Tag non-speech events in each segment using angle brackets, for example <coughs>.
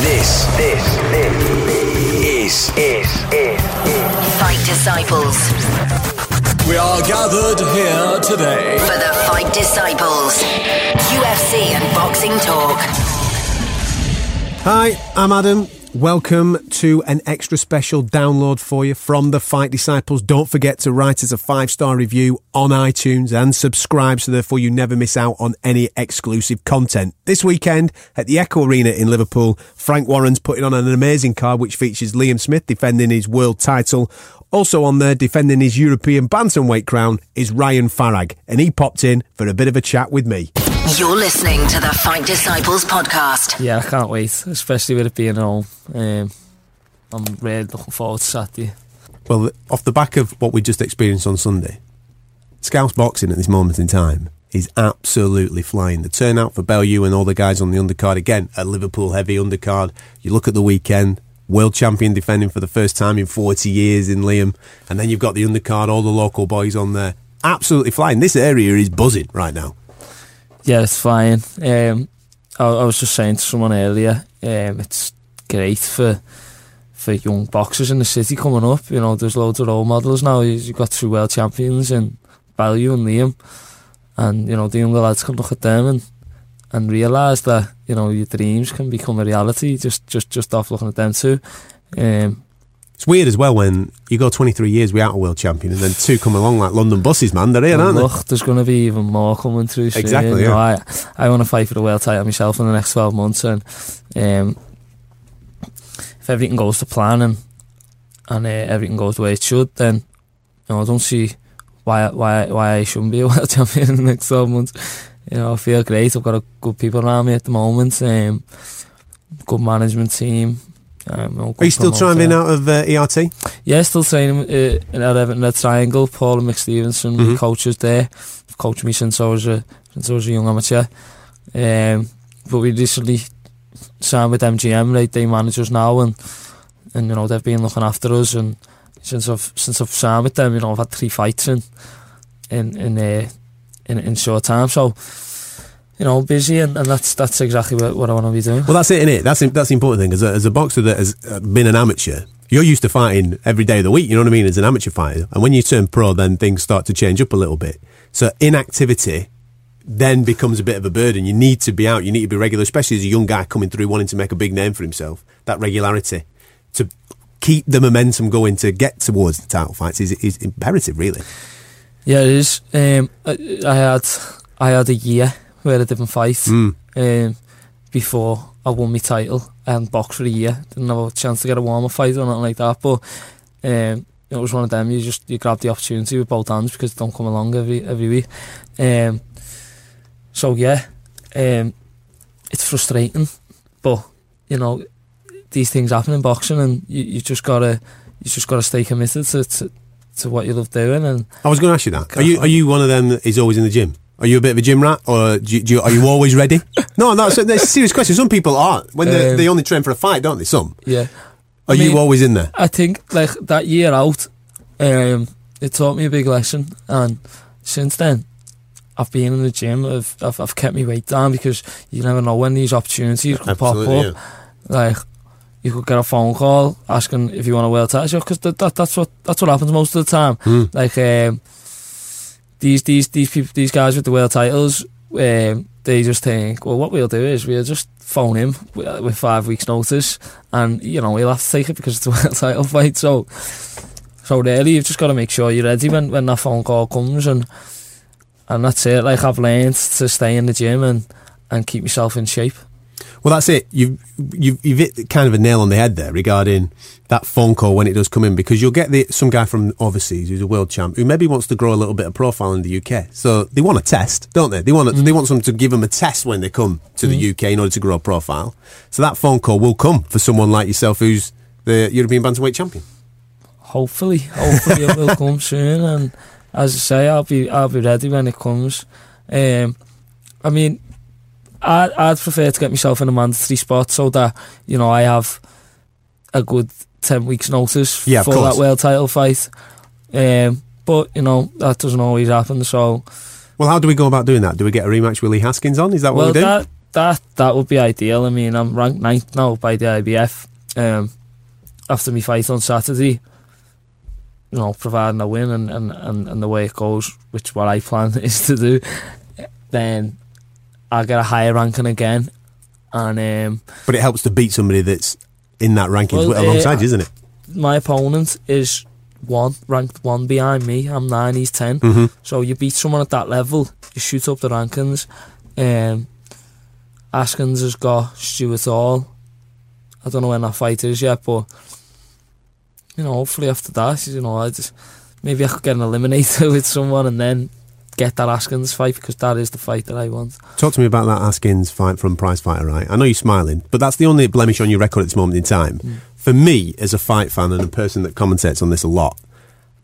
This, this, this is, is, is, Fight Disciples. We are gathered here today. For the Fight Disciples. UFC and boxing talk. Hi, I'm Adam. Welcome to an extra special download for you from the Fight Disciples. Don't forget to write us a five star review on iTunes and subscribe so therefore you never miss out on any exclusive content. This weekend at the Echo Arena in Liverpool, Frank Warren's putting on an amazing card which features Liam Smith defending his world title. Also on there defending his European bantamweight crown is Ryan Farrag and he popped in for a bit of a chat with me. You're listening to the Fight Disciples podcast. Yeah, I can't wait, especially with it being home. Um, I'm really looking forward to Saturday. Well, off the back of what we just experienced on Sunday, Scouse boxing at this moment in time is absolutely flying. The turnout for Bellew and all the guys on the undercard, again, a Liverpool heavy undercard. You look at the weekend, world champion defending for the first time in 40 years in Liam, and then you've got the undercard, all the local boys on there. Absolutely flying. This area is buzzing right now. Yeah, it's fine. Um, I, I was just saying to someone earlier, um, it's great for for young boxers in the city coming up. You know, there's loads of role models now. You- You've got two world champions in Bellew and Liam, and you know the younger lads can look at them and and realise that you know your dreams can become a reality just just just off looking at them too. Um, It's weird as well when you go 23 years without a world champion and then two come along like London buses, man. They're here, Well, aren't they? look, there's going to be even more coming through. soon. Exactly, You know. I, I want to fight for the world title myself in the next 12 months, and um, if everything goes to plan and and uh, everything goes the way it should, then you know, I don't see why why why I shouldn't be a <laughs> world champion in the next 12 months. You know, I feel great. I've got a good people around me at the moment. Um, good management team. Um, Are you still trying being out of uh, ERT? Yeah, still training uh, in our Everton Red Triangle. Paul and Mick Stevenson, mm -hmm. coaches there. They've coached me since I was a, since I was a young amateur. Um, but we recently signed with MGM, right? They managers now, and and you know they've been looking after us. And since I've since I've signed with them, you know I've had three fights in in in uh, in, in short time. So you know busy, and, and that's that's exactly what, what I want to be doing. Well, that's it, isn't it? That's that's the important thing. As a, as a boxer that has uh, been an amateur, you're used to fighting every day of the week. You know what I mean? As an amateur fighter, and when you turn pro, then things start to change up a little bit. So inactivity then becomes a bit of a burden. You need to be out. You need to be regular, especially as a young guy coming through wanting to make a big name for himself. That regularity to keep the momentum going to get towards the title fights is, is imperative, really. Yeah, it is. Um, I, I had I had a year where I didn't fight Mm. um, before I won my title and boxed for a year. Didn't have a chance to get a warm-up fight or nothing like that. But um, it was one of them. You just you grab the opportunity with both hands because they don't come along every every week. Um, so yeah, um, it's frustrating, but you know these things happen in boxing, and you, you just gotta you just gotta stay committed to, to to what you love doing and. I was going to ask you that. Are you are you one of them that is always in the gym? Are you a bit of a gym rat, or do you, do you, are you always ready? no, <laughs> no, that's, that's a serious question. Some people aren't when they, Um, they only train for a fight, don't they? Some. Yeah. Are I you mean- always in there? I think like that year out, um, it taught me a big lesson, and since then, I've been in the gym. I've I've, I've kept my weight down because you never know when these opportunities Absolutely, pop up. Like you could get a phone call asking if you want a world title because that, that that's what that's what happens most of the time. Hmm. Like um, these these these people these guys with the world titles, um, they just think, well, what we'll do is we'll just phone him with, five weeks' notice, and you know he'll have to take it because it's a <laughs> world title fight. So, so really, you've just got to make sure you're ready when when that phone call comes, and and that's it. Like I've learned to stay in the gym and and keep myself in shape. Well, that's it. You've, you've, you've hit kind of a nail on the head there regarding that phone call when it does come in because you'll get the, some guy from overseas who's a world champ who maybe wants to grow a little bit of profile in the UK. So they want a test, don't they? They want, they want someone to give them a test when they come to the UK in order to grow a profile. So that phone call will come for someone like yourself who's the European bantamweight champion. hopefully, hopefully it will come soon. And as I say, I'll be I'll be ready when it comes. Um, I mean, I I'd prefer to get myself in a mandatory spot so that you know I have a good ten weeks notice Yeah, for that world title fight. Um, but you know that doesn't always happen. So Well, how do we go about doing that? Do we get a rematch with Lee Haskins on? Is that what well, we do? that that that would be ideal. I mean, I'm ranked ninth now by the IBF. Um, after my fight on Saturday, you know, providing a win and, and, and, and the way it goes, which what I plan <laughs> is to do, then I'll get a higher ranking again. And um, But it helps to beat somebody that's in that rankings Well, alongside uh, you, isn't it? my opponent is one, ranked one behind me. I'm nine, he's 10 Mhm. So you beat someone at that level, you shoot up the rankings. Um, Haskins has got Stuart Hall. I don't know when that fight is yet, but you know, hopefully after that, you know, I just maybe I could get an eliminator <laughs> with someone and then get that Haskins fight because that is the fight that I want. Talk to me about that Haskins fight from Prize Fighter, right? I know you're smiling, but that's the only blemish on your record at this moment in time. Mm. For me, as a fight fan and a person that commentates on this a lot,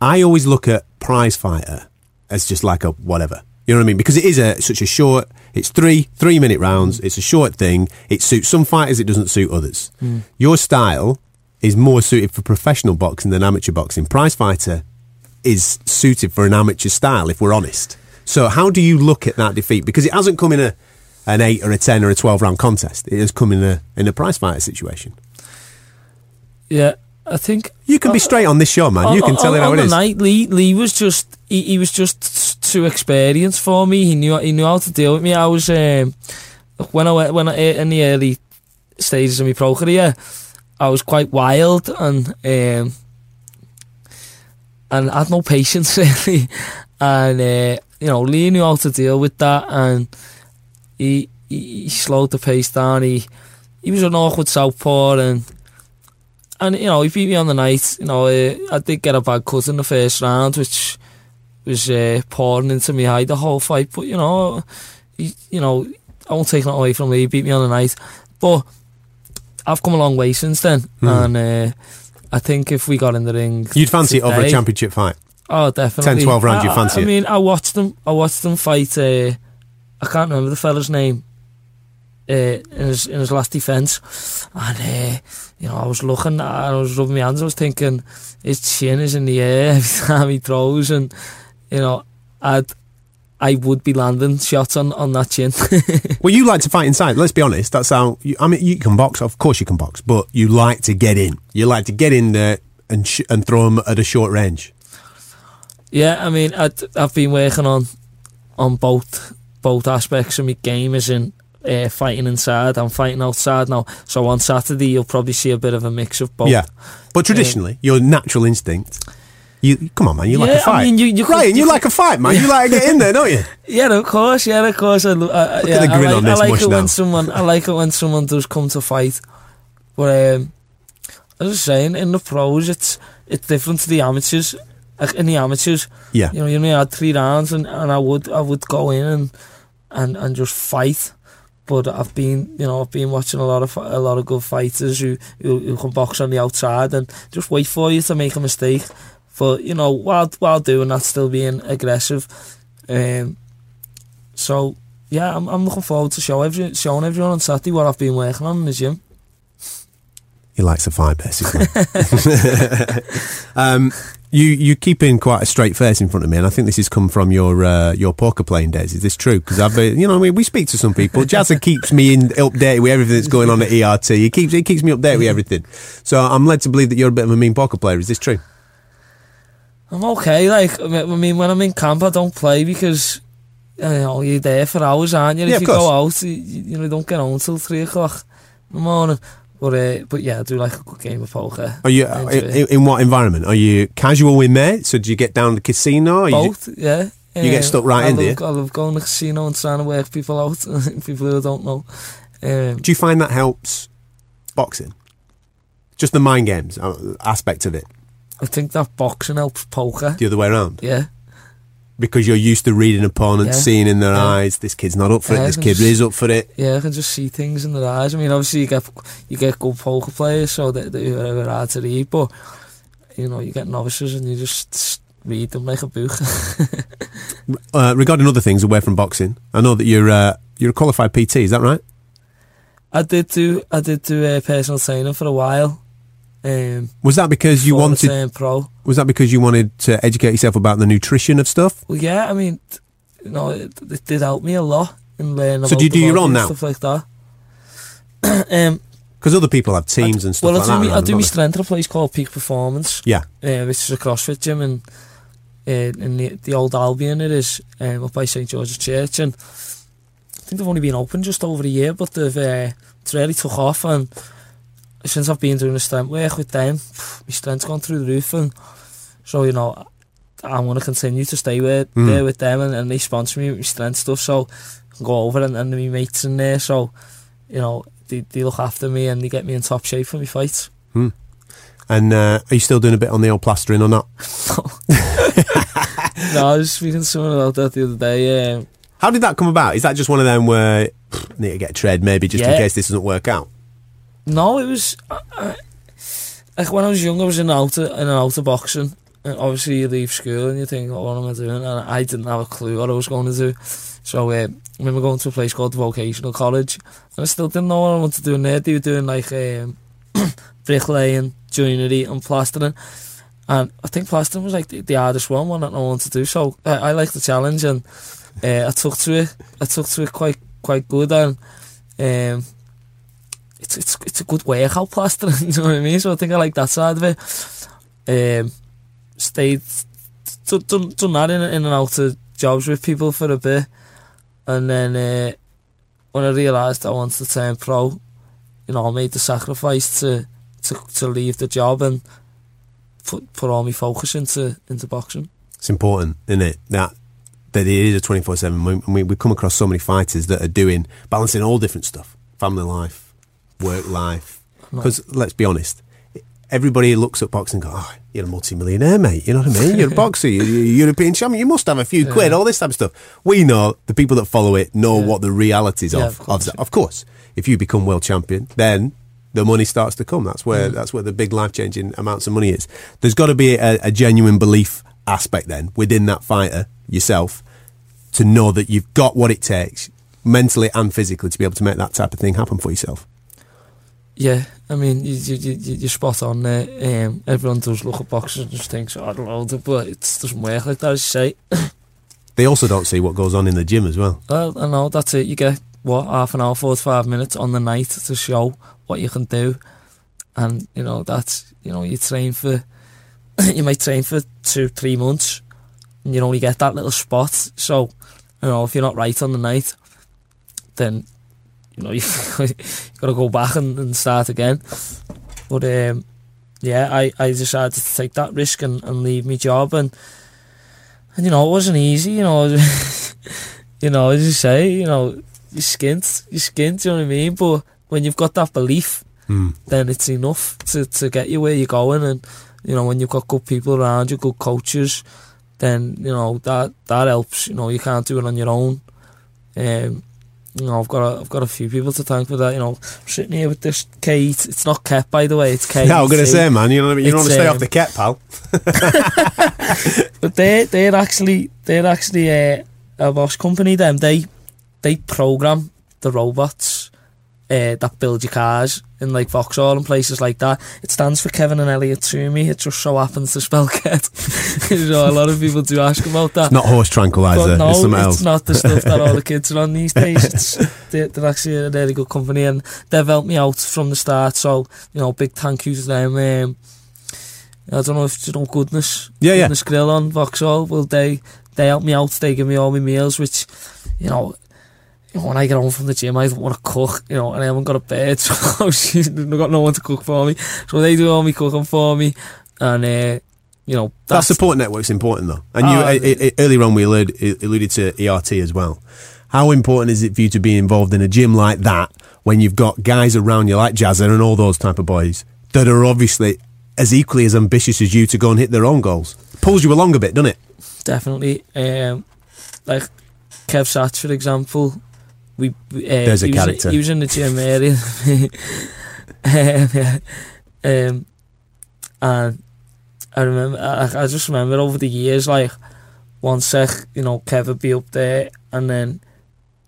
I always look at Prize Fighter as just like a whatever. You know what I mean? Because it is a such a short. It's three three minute rounds. Mm. It's a short thing. It suits some fighters. It doesn't suit others. Mm. Your style is more suited for professional boxing than amateur boxing. Prize Fighter is suited for an amateur style, if we're honest. So, how do you look at that defeat? Because it hasn't come in a an eight or a ten or a twelve round contest. It has come in a in a prize fighter situation. Yeah, I think You can be straight on this show, man. you can tell on, it how on it the night, Lee, Lee was just he, he was just too experienced for me. He knew he knew how to deal with me. I was um, when I went when I in the early stages of my pro career, I was quite wild and um, and I had no patience <laughs> really. And uh, you know, Lee knew how to deal with that, and he he, he slowed the pace down. He he was an awkward southpaw and and you know he beat me on the night. You know uh, I did get a bad cut in the first round, which was uh, pouring into me eye the whole fight. But you know, he, you know I won't take that away from me. He beat me on the night, but I've come a long way since then, and uh, I think if we got in the ring. You'd fancy it over a championship fight. Oh, definitely. 10, 12 rounds, you fancy I? I mean, I watched them. I watched them fight. Uh, I can't remember the fella's name. Uh, in his in his last defence, and uh, you know, I was looking, and I was rubbing my hands. I was thinking, his chin is in the air <laughs> every time he throws, and you know, I'd. I would be landing shots on, on that chin. <laughs> Well, you like to fight inside. Let's be honest. That's how. You, I mean, you can box. Of course, you can box, but you like to get in. You like to get in there and sh- and throw them at a short range. Yeah, I mean, I'd, I've been working on on both both aspects of my game, as in uh, fighting inside and fighting outside now. So on Saturday, you'll probably see a bit of a mix of both. Yeah, but traditionally, your natural instinct. You come on, man. You like a fight. I mean, you- you Ryan, you, you like a fight, man. You like to get in there, don't you? <laughs> yeah, of course, yeah, of course. I, I, I- yeah, the I grin like, on I like it now. when someone, I like it when someone does come to fight. But um, as I was saying, in the pros, it's it's different to the amateurs. Like in the amateurs, Yeah. you know, you only had three rounds, and, and I would I would go in and and and just fight. But I've been, you know, I've been watching a lot of a lot of good fighters who, who who can box on the outside and just wait for you to make a mistake. But you know, while while doing that, still being aggressive. Um, so yeah, I'm I'm looking forward to show every, showing everyone on Saturday what I've been working on in the gym. He likes a fight, basically. <laughs> um, you you keep in quite a straight face in front of me, and I think this has come from your uh, your poker playing days. Is this true? Because I've been, you know, I mean, we speak to some people. Jazza keeps me in update with everything that's going on at ERT. He keeps he keeps me updated with everything. So I'm led to believe that you're a bit of a mean poker player. Is this true? I'm okay. Like I mean, when I'm in camp, I don't play because you know you're there for hours, aren't you? Yeah, if you go out, you, you know, don't get home till three o'clock in the morning. But uh, but yeah, I do like a good game of poker. Are you in, in what environment? Are you casual with mates? So do you get down to the casino? Or you- Both, yeah. You get Uh, stuck right I in, love, you? I love going to the casino and trying to work people out, <laughs> people who don't know. Um, do you find that helps boxing? Just the mind games uh, aspect of it, I think that boxing helps poker. the other way around. Yeah, because you're used to reading opponents, Yeah. seeing in their Yeah. eyes, this kid's not up for Yeah, it, this kid can is up for it. yeah, I can just see things in their eyes. I mean, obviously you get you get good poker players, so that they are hard to read, but you know you get novices and you just read them like a book. <laughs> Uh, regarding other things away from boxing, I know that you're uh, you're a qualified PT. Is that right? I did do I did do uh, personal training for a while. Um, Was that because you wanted? pro. Was that because you wanted to educate yourself about the nutrition of stuff? Well, yeah, I mean, you know, it, it did help me a lot. and learn. So do you do your own now? Stuff like that. <clears throat> um, Because other people have teams and stuff well, like I do, that. me, I do my strength at a place called Peak Performance, Yeah. uh, which is a CrossFit gym in uh, in the, the old Albion. It is um, up by St George's Church, and I think they've only been open just over a year, but they've uh, it's really took off. And since I've been doing the strength work with them, my strength's gone through the roof, and so you know. I'm going to continue to stay with, Mm. there with them and, and they sponsor me with my strength stuff so I can go over and, and my mates in there so you know they, they look after me and they get me in top shape for my fights And uh, are you still doing a bit on the old plastering or not? <laughs> no, I was speaking to someone about that the other day. Um, How did that come about? Is that just one of them where pff, need to get a tread maybe just in case this doesn't work out? No, it was uh, uh, like when I was young. I was in an outer in an outer boxing. And obviously, you leave school and you think, oh, "What am I doing?" And I didn't have a clue what I was going to do. So uh, I remember going to a place called Vocational College, and I still didn't know what I wanted to do in there. They were doing like um, <coughs> bricklaying, joinery, and plastering. And I think plastering was like the, the hardest one, one that I wanted to do. So I, liked the challenge, and uh, I took to it. I took to it quite quite good, and um, it's it's a good workout plastering. <laughs> you know what I mean? So I think I like that side of it. Um, stayed d- done done that in, in and out of jobs with people for a bit, and then uh, when I realised I wanted to turn pro, you know, I made the sacrifice to to to leave the job and put put all my focus into into boxing. It's important, isn't it? That that it is a twenty four seven. We we come across so many fighters that are doing balancing all different stuff: family life, work life. Because let's be honest, everybody looks at boxing and go, "Oh, you're a multi-millionaire, mate. You know what I mean? You're a <laughs> boxer. You're, you're a European champion. You must have a few quid. All this type of stuff." We know the people that follow it know Yeah. what the realities Yeah, of of course. of, of course. If you become world champion, then the money starts to come. That's where Mm. that's where the big life changing amounts of money is. There's got to be a, a genuine belief aspect then within that fighter yourself to know that you've got what it takes mentally and physically to be able to make that type of thing happen for yourself. Yeah, I mean, you, you, you, you- you're spot on there. Um, everyone does look at boxers and just thinks, oh, I don't know, but it doesn't work like that, as you say. They also don't see what goes on in the gym as well. Well, I know, that's it. You get, what, half an hour, 45 minutes on the night to show what you can do. And, you know, that's, you know, you train for, <coughs> you might train for two, three months, and you only get that little spot. So, you know, if you're not right on the night, then, you know, <laughs> you got to go back and, and start again. But, um, yeah, I, I decided to take that risk and, and leave my job. And, and, you know, it wasn't easy, you know. <laughs> you know, as you say, you know, you're skint, you're skint, you know what I mean? But when you've got that belief, Mm. then it's enough to, to get you where you're going. And, you know, when you've got good people around you, good coaches, then, you know, that, that helps. You know, you can't do it on your own. Um, you know, I've got a, I've got a few people to thank for that. You know, sitting here with this Kate. It's not Ket, by the way. It's Kate. Yeah, I'm going to say, man, you know, you don't want to stay um, off the ket, pal. <laughs> But they they're actually they're actually uh, a Bosch company. Them they they program the robots uh, that build your cars in like Vauxhall and places like that. It stands for Kevin and Elliot Toomey. It just so happens to spell <laughs> Ket. <laughs> you know, a lot of people do ask about that. Not horse tranquilizer. But no, it's it's not the stuff that all the kids are on <laughs> these days. It's, they're, they're actually a really good company and they've helped me out from the start. So, you know, big thank you to them. Um, I don't know if you know Goodness, Yeah, yeah. Goodness Grill on Vauxhall. Well, they they help me out. They give me all my meals, which, you know, you know, when I get home from the gym, I don't want to cook, you know, and I haven't got a bed, <laughs> so I've got no one to cook for me. So they do all my cooking for me, and uh, you know, That support network's important, though. And you, uh, earlier on, we alluded, alluded to ERT as well. How important is it for you to be involved in a gym like that when you've got guys around you like Jazza and all those type of boys that are obviously as equally as ambitious as you to go and hit their own goals? Pulls you along a bit, doesn't it? definitely. Um, like Kev Satch, for example, we uh, There's a he was- character. he was in the gym area, <laughs> um, yeah. um, and I remember, I, I just remember over the years, like one sec, you know, Kev would be up there, and then.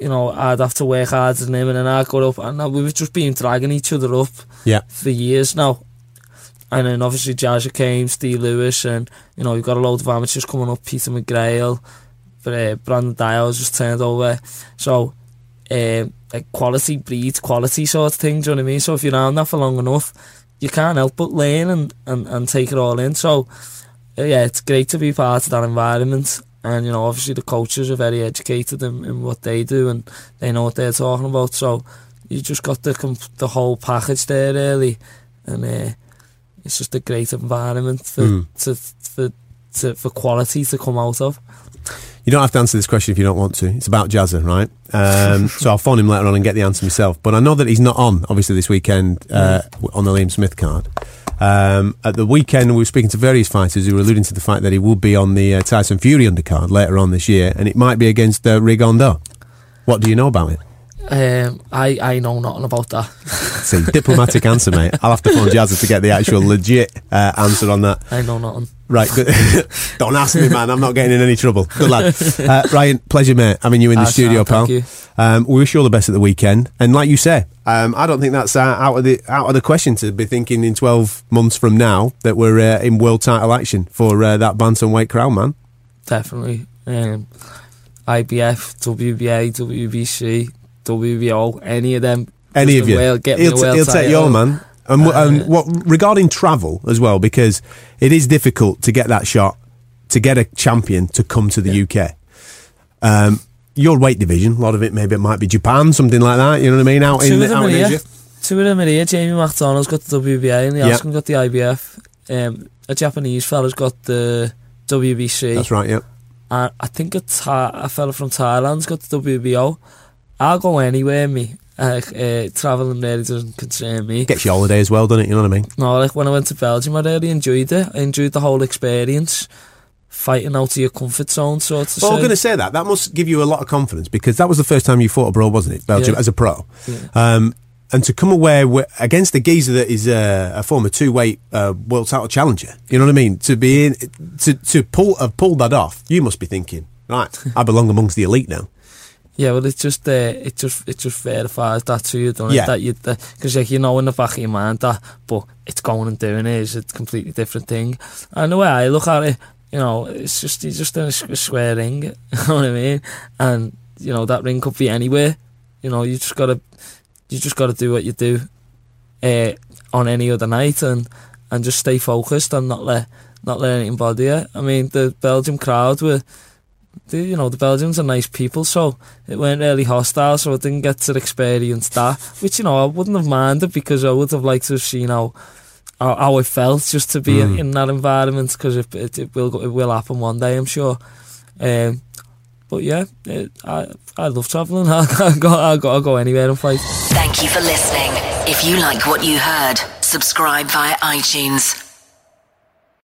You know, I'd have to work harder than him, and then I'd go up, and we were just been dragging each other up Yeah. for years now. And then obviously Jazza came, Steve Lewis, and you know, you've got a load of amateurs coming up, Peter McGrail, but uh, Brandon Dial just turned over. So, um, like quality breeds quality sort of thing. Do you know what I mean? So if you're around that for long enough, you can't help but learn and, and, and take it all in. So uh, yeah, it's great to be part of that environment. And you know, obviously the coaches are very educated in, in what they do and they know what they're talking about. So you just got the the whole package there really, and uh, it's just a great environment for Mm. to, for to, for quality to come out of. You don't have to answer this question if you don't want to. It's about Jazza, right? Um, <laughs> so I'll phone him later on and get the answer myself. But I know that he's not on, obviously, this weekend uh, on the Liam Smith card. Um, at the weekend, we were speaking to various fighters who were alluding to the fact that he will be on the uh, Tyson Fury undercard later on this year, and it might be against uh, Rigondeaux. What do you know about it? Um, I I know nothing about that. <laughs> See, diplomatic answer, mate. I'll have to phone Jazza to get the actual legit uh, answer on that. I know nothing. Right, <laughs> don't ask me, man. I'm not getting in any trouble. Good lad. <laughs> Uh, Ryan, pleasure, mate. Having you in the studio, pal. thank you. Um, we wish you all the best at the weekend. And like you say, um, I don't think that's uh, out of the out of the question to be thinking in 12 months from now that we're uh, in world title action for uh, that bantamweight crown, man. Definitely. Um, IBF, WBA, WBC, WBO, any of them. Any just of you, world- get me he'll, t- he'll take your man. And, Uh, and what regarding travel as well, because it is difficult to get that shot to get a champion to come to the UK. Um, your weight division, a lot of it maybe it might be Japan, something like that. You know what I mean? Out Two in, out in. Asia. Two of them are here. Jamie McDonnell's got the WBA and the Yeah. Oscar got the IBF. Um, a Japanese fella's got the WBC. That's right. Yeah. And I think a, Tha- a fella from Thailand's got the WBO. I'll go anywhere, me. Uh, uh, traveling really doesn't concern me. Gets you holiday as well, doesn't it? You know what I mean? No, like when I went to Belgium, I really enjoyed it. I enjoyed the whole experience. Fighting out of your comfort zone, sort of. Well, I'm going to say that. That must give you a lot of confidence because that was the first time you fought abroad, wasn't it? Belgium Yeah. as a pro. Yeah. Um, and to come away wi- against a geezer that is uh, a former two weight uh, world title challenger, you know what I mean? To be in, to to pull have pulled that off, you must be thinking, right? I belong amongst the elite now. Yeah, well, it's just uh, it just it just verifies that to you, doesn't Yeah. it? That you because like you know in the back of your mind that, but it's going and doing it is a completely different thing. And the way I look at it, you know, it's just you're just in a square ring. <laughs> You know what I mean? And you know that ring could be anywhere. You know, you just gotta you just gotta do what you do uh, on any other night and and just stay focused and not let not let anything bother you. I mean, the Belgium crowd were the, you know, the Belgians are nice people, so it weren't really hostile, so I didn't get to experience that, which, you know, I wouldn't have minded because I would have liked to have seen how, how, how it felt just to be in, Mm. in that environment because it, it, it, will, it will happen one day, I'm sure. Um, but yeah, it, I, I love travelling. <laughs> I'll, I'll, go, I'll, go, I'll go anywhere and fight. Thank you for listening. If you like what you heard, subscribe via iTunes.